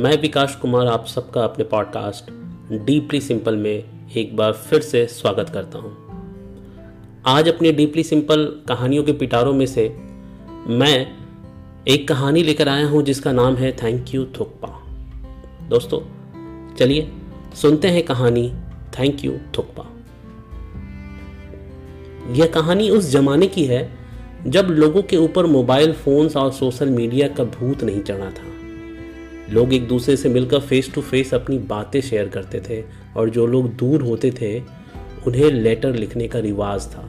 मैं विकास कुमार, आप सबका अपने पॉडकास्ट डीपली सिंपल में एक बार फिर से स्वागत करता हूँ। आज अपनी डीपली सिंपल कहानियों के पिटारों में से मैं एक कहानी लेकर आया हूँ, जिसका नाम है थैंक यू थुकपा दोस्तों, चलिए सुनते हैं कहानी थैंक यू थुकपा यह कहानी उस जमाने की है, जब लोगों के ऊपर मोबाइल फोन्स और सोशल मीडिया का भूत नहीं चढ़ा था। लोग एक दूसरे से मिलकर फेस टू फेस अपनी बातें शेयर करते थे और जो लोग दूर होते थे, उन्हें लेटर लिखने का रिवाज था।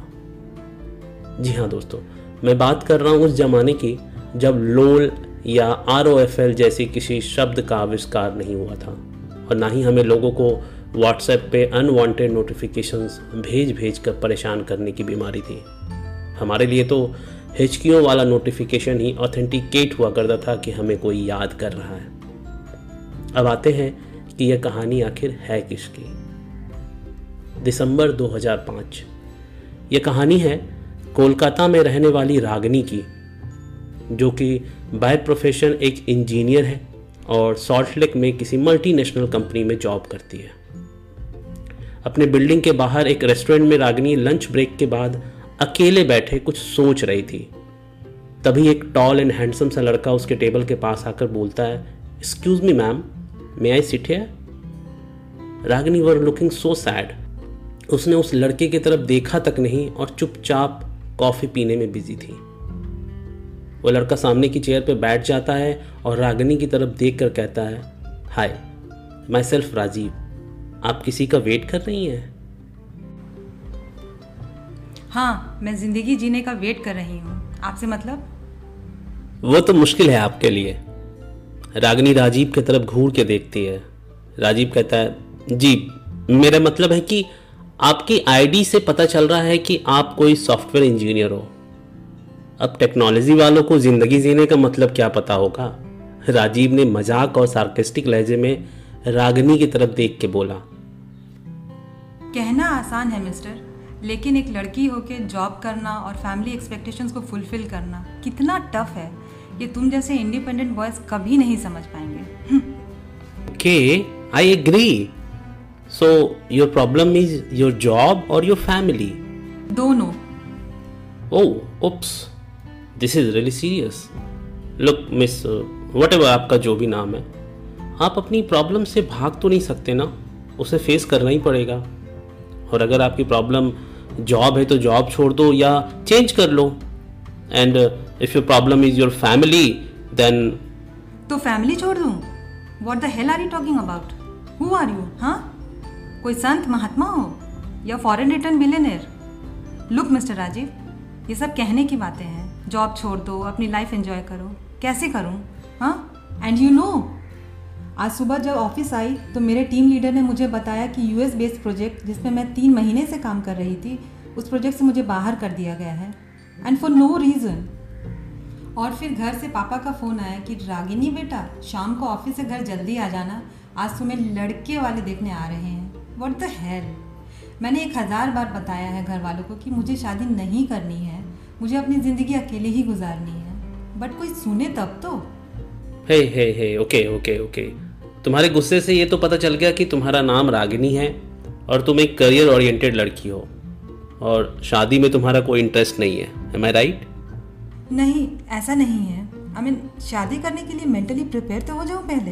जी हाँ दोस्तों, मैं बात कर रहा हूँ उस जमाने की जब लोल या आर ओ एफ़ एल जैसी किसी शब्द का आविष्कार नहीं हुआ था और ना ही हमें लोगों को व्हाट्सएप पे अनवांटेड नोटिफिकेशंस भेज भेज कर परेशान करने की बीमारी थी। हमारे लिए तो हिचकियों वाला नोटिफिकेशन ही ऑथेंटिकेट हुआ करता था कि हमें कोई याद कर रहा है। अब आते हैं कि यह कहानी आखिर है किसकी? दिसंबर 2005 यह कहानी है कोलकाता में रहने वाली रागनी की, जो कि बाय प्रोफेशन एक इंजीनियर है और सॉल्टलेक में किसी मल्टीनेशनल कंपनी में जॉब करती है। अपने बिल्डिंग के बाहर एक रेस्टोरेंट में रागनी लंच ब्रेक के बाद अकेले बैठे कुछ सोच रही थी। तभी एक टॉल एंड हैंडसम सा लड़का उसके टेबल के पास आकर बोलता है excuse me ma'am may I sit है Ragini were looking so sad उसने उस लड़के की तरफ़ देखा तक नहीं और चुपचाप कॉफ़ी पीने में बिज़ी थी। वो लड़का सामने की चेयर पर बैठ जाता है और रागनी की तरफ़ देख कर कहता है हाय माई सेल्फ राजीव आप किसी का वेट कर रही हैं? हाँ मैं ज़िंदगी जीने का वेट कर रही हूँ। आपसे मतलब? वो तो मुश्किल है आपके लिए। रागनी राजीव की तरफ़ घूर के देखती है। राजीव कहता है, जी, मेरा मतलब है कि आपकी आईडी से पता चल रहा है कि आप कोई सॉफ्टवेयर इंजीनियर हो। अब टेक्नोलॉजी वालों को ज़िंदगी जीने का मतलब क्या पता होगा? राजीव ने मज़ाक और सार्केस्टिक लहजे में रागनी की तरफ़ देख के बोला, कहना आसान है, मिस्टर, लेकिन एक लड़की होके जॉब करना और फैमिली एक्सपेक्टेशंस को फुलफिल करना कितना टफ है। ये तुम जैसे इंडिपेंडेंट बॉयज़ कभी नहीं समझ पाएँगे। Okay I agree so your problem is your job और योर फैमिली दोनों। ओह oops this is really serious look miss whatever आपका जो भी नाम है आप अपनी प्रॉब्लम से भाग तो नहीं सकते ना? उसे फेस करना ही पड़ेगा। और अगर आपकी प्रॉब्लम जॉब है तो जॉब छोड़ दो या चेंज कर लो। And if your problem is your family then तो फैमिली छोड़ दूँ? What the hell are you talking about who are you हाँ कोई संत, महात्मा हो? या foreign return billionaire look mister Rajiv ये सब कहने की बातें हैं। जॉब छोड़ दो, अपनी लाइफ एंजॉय करो। कैसे करूँ हाँ एंड यू नो आज सुबह जब ऑफ़िस आई तो मेरे टीम लीडर ने मुझे बताया कि यूएस बेस्ड प्रोजेक्ट जिसमें मैं तीन महीने से काम कर रही थी, उस प्रोजेक्ट से मुझे बाहर कर दिया गया है। एंड फॉर नो रीज़न और फिर घर से पापा का फ़ोन आया कि, रागिनी बेटा, शाम को ऑफ़िस से घर जल्दी आ जाना। आज तुम्हें लड़के वाले देखने आ रहे हैं। वट द हेल मैंने एक हज़ार बार बताया है घर वालों को कि मुझे शादी नहीं करनी है। मुझे अपनी ज़िंदगी अकेले ही गुजारनी है। बट कोई सुने तब तो। Hey hey hey, okay okay okay. तुम्हारे गुस्से से ये तो पता चल गया कि तुम्हारा नाम रागिनी है और तुम एक करियर ओरिएंटेड लड़की हो। और शादी में तुम्हारा कोई इंटरेस्ट नहीं है एम आई राइट नहीं ऐसा नहीं है। आई मीन शादी करने के लिए मेंटली प्रिपेयर तो हो जाऊँ पहले।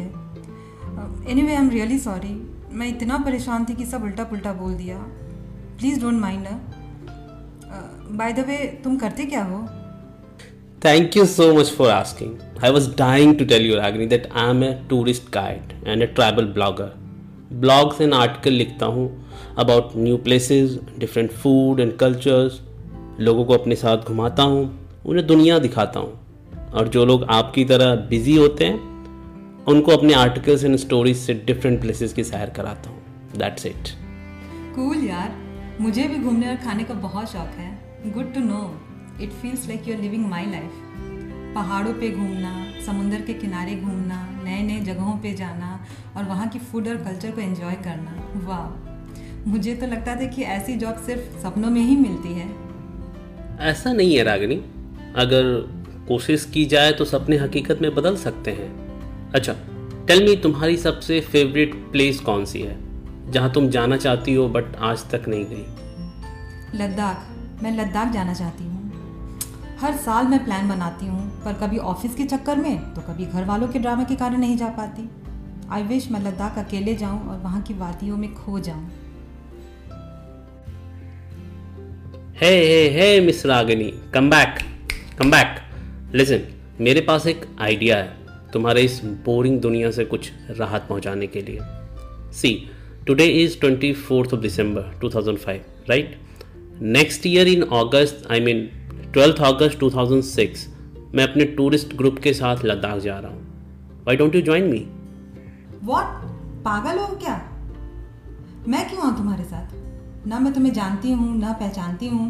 Anyway I am really sorry मैं इतना परेशान थी कि सब उल्टा पुल्टा बोल दिया। Please don't mind by the way तुम करते क्या हो? Thank you so much for asking. I was dying to tell you, Ragini, that I am a tourist guide and a travel blogger. Blogs and article लिखता हूँ about new places, different food and cultures. लोगों को अपने साथ घुमाता हूँ उन्हें दुनिया दिखाता हूँ। और जो लोग आपकी तरह बिज़ी होते हैं उनको अपने आर्टिकल्स एंड स्टोरीज से डिफरेंट प्लेसेस की सैर कराता हूँ। दैट्स इट कूल यार। मुझे भी घूमने और खाने का बहुत शौक है। Good to know it feels like you are living my life पहाड़ों पे घूमना समुंदर के किनारे घूमना नए नए जगहों पे जाना और वहाँ की फ़ूड और कल्चर को एंजॉय करना। वाह! मुझे तो लगता था कि ऐसी जॉब सिर्फ़ सपनों में ही मिलती है। ऐसा नहीं है रागिनी। अगर कोशिश की जाए तो सपने हकीकत में बदल सकते हैं। अच्छा टेल मी तुम्हारी सबसे फेवरेट प्लेस कौन सी है? जहाँ तुम जाना चाहती हो बट आज तक नहीं गई। लद्दाख। मैं लद्दाख जाना चाहती हूँ। हर साल मैं प्लान बनाती हूँ, पर कभी ऑफ़िस के चक्कर में तो कभी घर वालों के ड्रामे के कारण नहीं जा पाती। आई विश मैं लद्दाख अकेले जाऊँ और वहाँ की वादियों में खो जाऊँ। Hey hey hey miss Ragini come back come back listen मेरे पास एक आइडिया है तुम्हारे इस बोरिंग दुनिया से कुछ राहत पहुँचाने के लिए। See today is twenty fourth of December 2005 right next year in August I mean twelfth August 2006 मैं अपने टूरिस्ट ग्रुप के साथ लद्दाख जा रहा हूँ। Why don't you join me what पागल हो क्या? मैं क्यों आऊँ तुम्हारे साथ? ना मैं तुम्हें जानती हूँ ना पहचानती हूँ।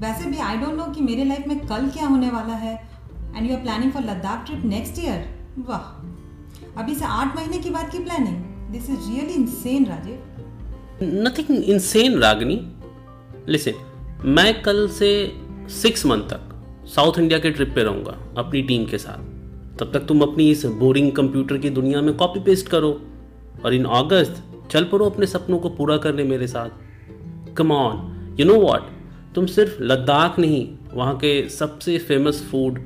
वैसे भी आई डोंट नो कि मेरे लाइफ में कल क्या होने वाला है and you are planning for Ladakh trip next year वाह। अभी से आठ महीने की बात की planning this is really insane Rajiv nothing insane Ragini listen मैं कल से सिक्स मंथ तक साउथ इंडिया के ट्रिप पे रहूँगा अपनी टीम के साथ। तब तक तुम अपनी इस बोरिंग कंप्यूटर की दुनिया में कॉपी पेस्ट करो और इन अगस्त चल पड़ो अपने सपनों को पूरा करने मेरे साथ। Come on you know what तुम सिर्फ़ लद्दाख नहीं वहाँ के सबसे फ़ेमस फ़ूड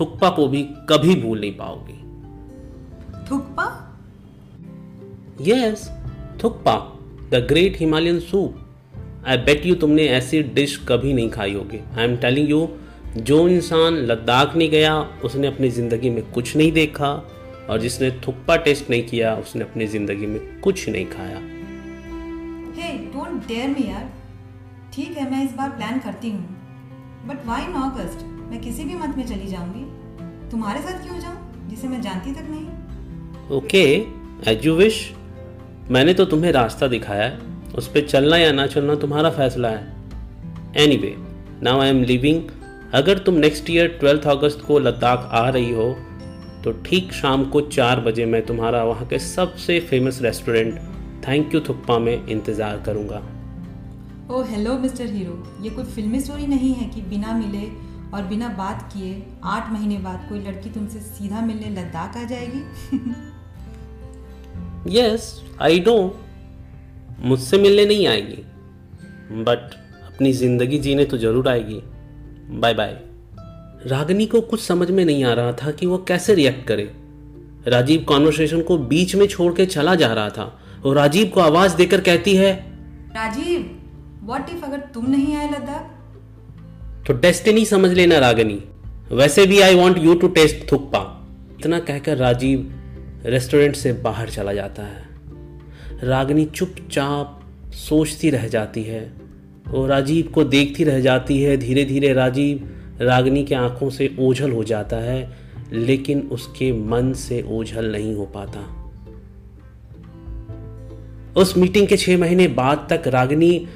थुक्पा को भी कभी भूल नहीं पाओगे। Thukpa? Yes thukpa the great Himalayan soup I bet you तुमने ऐसी डिश कभी नहीं खाई होगी। आई एम टेलिंग यू जो इंसान लद्दाख नहीं गया उसने अपनी ज़िंदगी में कुछ नहीं देखा और जिसने थुक्पा टेस्ट नहीं किया उसने अपनी ज़िंदगी में कुछ नहीं खाया। हे डोंट डेयर मी यार। ठीक है मैं इस बार प्लान करती हूँ। बट वाई इन अगस्त मैं किसी भी मंथ में चली जाऊँगी। तुम्हारे साथ क्यों जाऊँ जिसे मैं जानती तक नहीं? ओके एज यू विश मैंने तो तुम्हें रास्ता दिखाया है। उस पर चलना या ना चलना तुम्हारा फैसला है। Anyway now I am living अगर तुम नेक्स्ट ईयर ट्वेल्थ अगस्त को लद्दाख आ रही हो तो ठीक शाम को चार बजे मैं तुम्हारा वहाँ के सबसे famous restaurant thank you thukpa में इंतज़ार करूँगा। ओ हेलो मिस्टर हीरो ये कोई फिल्मी स्टोरी नहीं है कि बिना मिले और बिना बात किए आठ महीने बाद कोई लड़की तुमसे सीधा मिलने लद्दाख आ जाएगी? यस आई डो मुझसे मिलने नहीं आएगी। बट अपनी ज़िंदगी जीने तो ज़रूर आएगी। बाय बाय रागनी को कुछ समझ में नहीं आ रहा था कि वो कैसे रिएक्ट करे। राजीव कॉन्वर्सेशन को बीच में छोड़ के चला जा रहा था और राजीव को आवाज़ देकर कहती है राजीव व्हाट इफ़ अगर तुम नहीं आए लद्दाख? तो डेस्टिनी समझ लेना रागनी। वैसे भी I want you to taste thukpa इतना कहकर राजीव रेस्टोरेंट से बाहर चला जाता है। रागनी चुपचाप सोचती रह जाती है और राजीव को देखती रह जाती है। धीरे धीरे राजीव रागनी के आँखों से ओझल हो जाता है, लेकिन उसके मन से ओझल नहीं हो पाता। उस मीटिंग के छह महीने बाद तक रागनी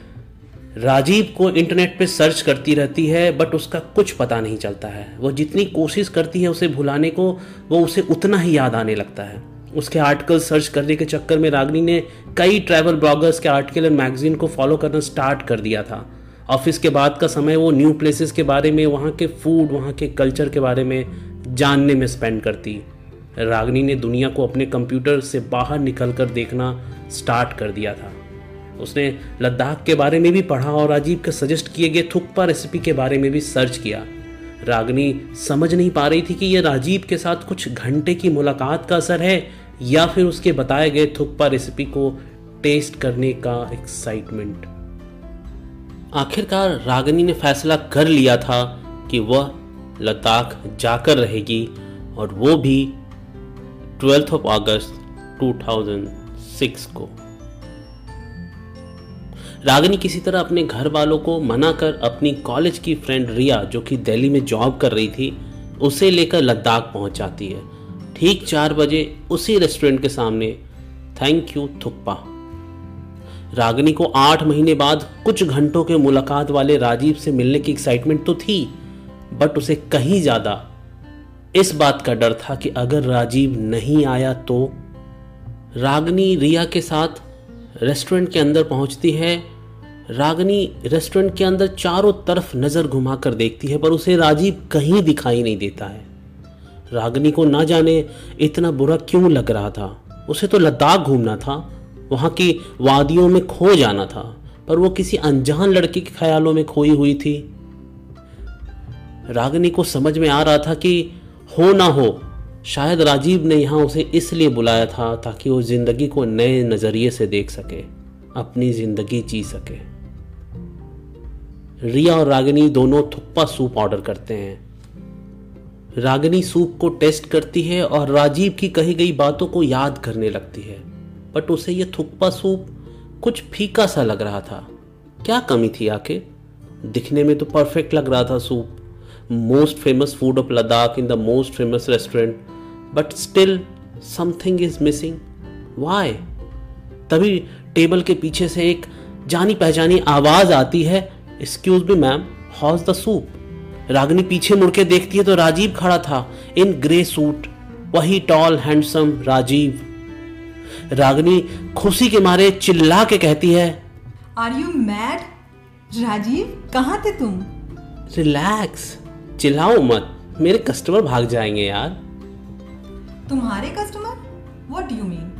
राजीव को इंटरनेट पे सर्च करती रहती है, बट उसका कुछ पता नहीं चलता है। वो जितनी कोशिश करती है उसे भुलाने को, वो उसे उतना ही याद आने लगता है। उसके आर्टिकल सर्च करने के चक्कर में रागनी ने कई ट्रैवल ब्लॉगर्स के आर्टिकल एंड मैगजीन को फॉलो करना स्टार्ट कर दिया था। ऑफ़िस के बाद का समय वो न्यू प्लेसेस के बारे में, वहाँ के फ़ूड वहाँ के कल्चर के बारे में जानने में स्पेंड करती। रागनी ने दुनिया को अपने कंप्यूटर से बाहर निकल कर देखना स्टार्ट कर दिया था। उसने लद्दाख के बारे में भी पढ़ा और राजीव के सजेस्ट किए गए थुक्पा रेसिपी के बारे में भी सर्च किया। रागनी समझ नहीं पा रही थी कि यह राजीव के साथ कुछ घंटे की मुलाकात का असर है या फिर उसके बताए गए थुक्पा रेसिपी को टेस्ट करने का एक्साइटमेंट आखिरकार रागनी ने फैसला कर लिया था कि वह लद्दाख जाकर रहेगी और वो भी ट्वेल्थ ऑफ़ अगस्त 2006 को। रागनी किसी तरह अपने घर वालों को मना कर अपनी कॉलेज की फ्रेंड रिया, जो कि दिल्ली में जॉब कर रही थी, उसे लेकर लद्दाख पहुँच जाती है। ठीक चार बजे उसी रेस्टोरेंट के सामने। Thank you thukpa. रागनी को आठ महीने बाद कुछ घंटों के मुलाकात वाले राजीव से मिलने की एक्साइटमेंट तो थी बट उसे कहीं ज़्यादा इस बात का डर था कि अगर राजीव नहीं आया तो रागनी रिया के साथ रेस्टोरेंट के अंदर पहुँचती है। रागनी रेस्टोरेंट के अंदर चारों तरफ़ नज़र घुमाकर देखती है, पर उसे राजीव कहीं दिखाई नहीं देता है। रागनी को ना जाने इतना बुरा क्यों लग रहा था? उसे तो लद्दाख घूमना था, वहाँ की वादियों में खो जाना था, पर वो किसी अनजान लड़के के ख्यालों में खोई हुई थी। रागनी को समझ में आ रहा था कि हो ना हो, शायद राजीव ने यहाँ उसे इसलिए बुलाया था ताकि वो ज़िंदगी को नए नज़रिए से देख सके, अपनी ज़िंदगी जी सके। रिया और रागिनी दोनों थुप्पा सूप ऑर्डर करते हैं। रागिनी सूप को टेस्ट करती है और राजीव की कही गई बातों को याद करने लगती है। बट उसे यह थुप्पा सूप कुछ फीका सा लग रहा था। क्या कमी थी आखिर? दिखने में तो परफेक्ट लग रहा था soup. Most famous food of Ladakh in the most famous restaurant but still something is missing why तभी टेबल के पीछे से एक जानी पहचानी आवाज़ आती है। Excuse me ma'am how's the soup Ragini पीछे मुड़के देखती है तो राजीव खड़ा था इन ग्रे सूट वही टॉल हैंडसम राजीव। रागनी खुशी के मारे चिल्ला के कहती है आर यू मैड राजीव कहाँ थे तुम? रिलैक्स चिल्लाओ मत मेरे कस्टमर भाग जाएँगे यार। तुम्हारे customer what do you mean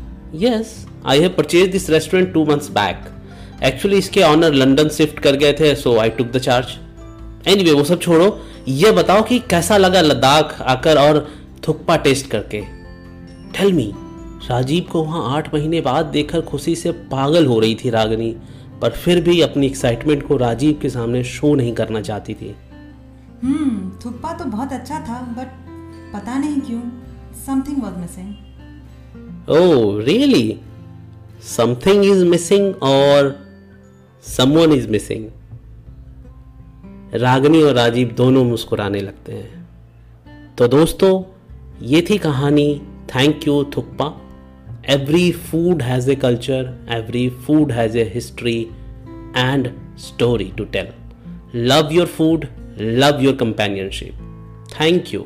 yes I have purchase this restaurant two months back actually इसके ऑनर लंदन शिफ्ट कर गए थे so I took the charge anyway वो सब छोड़ो। ये बताओ कि कैसा लगा लद्दाख आकर और थुक्पा टेस्ट करके? टेल मी राजीव को वहाँ आठ महीने बाद देखकर खुशी से पागल हो रही थी रागनी पर फिर भी अपनी एक्साइटमेंट को राजीव के सामने शो नहीं करना चाहती थी। हम्म थुप्पा तो बहुत अच्छा था बट पता नहीं क्यों something was missing oh really something is missing और समवन इज़ मिसिंग रागनी और राजीव दोनों मुस्कुराने लगते हैं। तो दोस्तों, ये थी कहानी thank you thukpa every food has a culture every food has a history and story to tell love your food love your companionship thank you.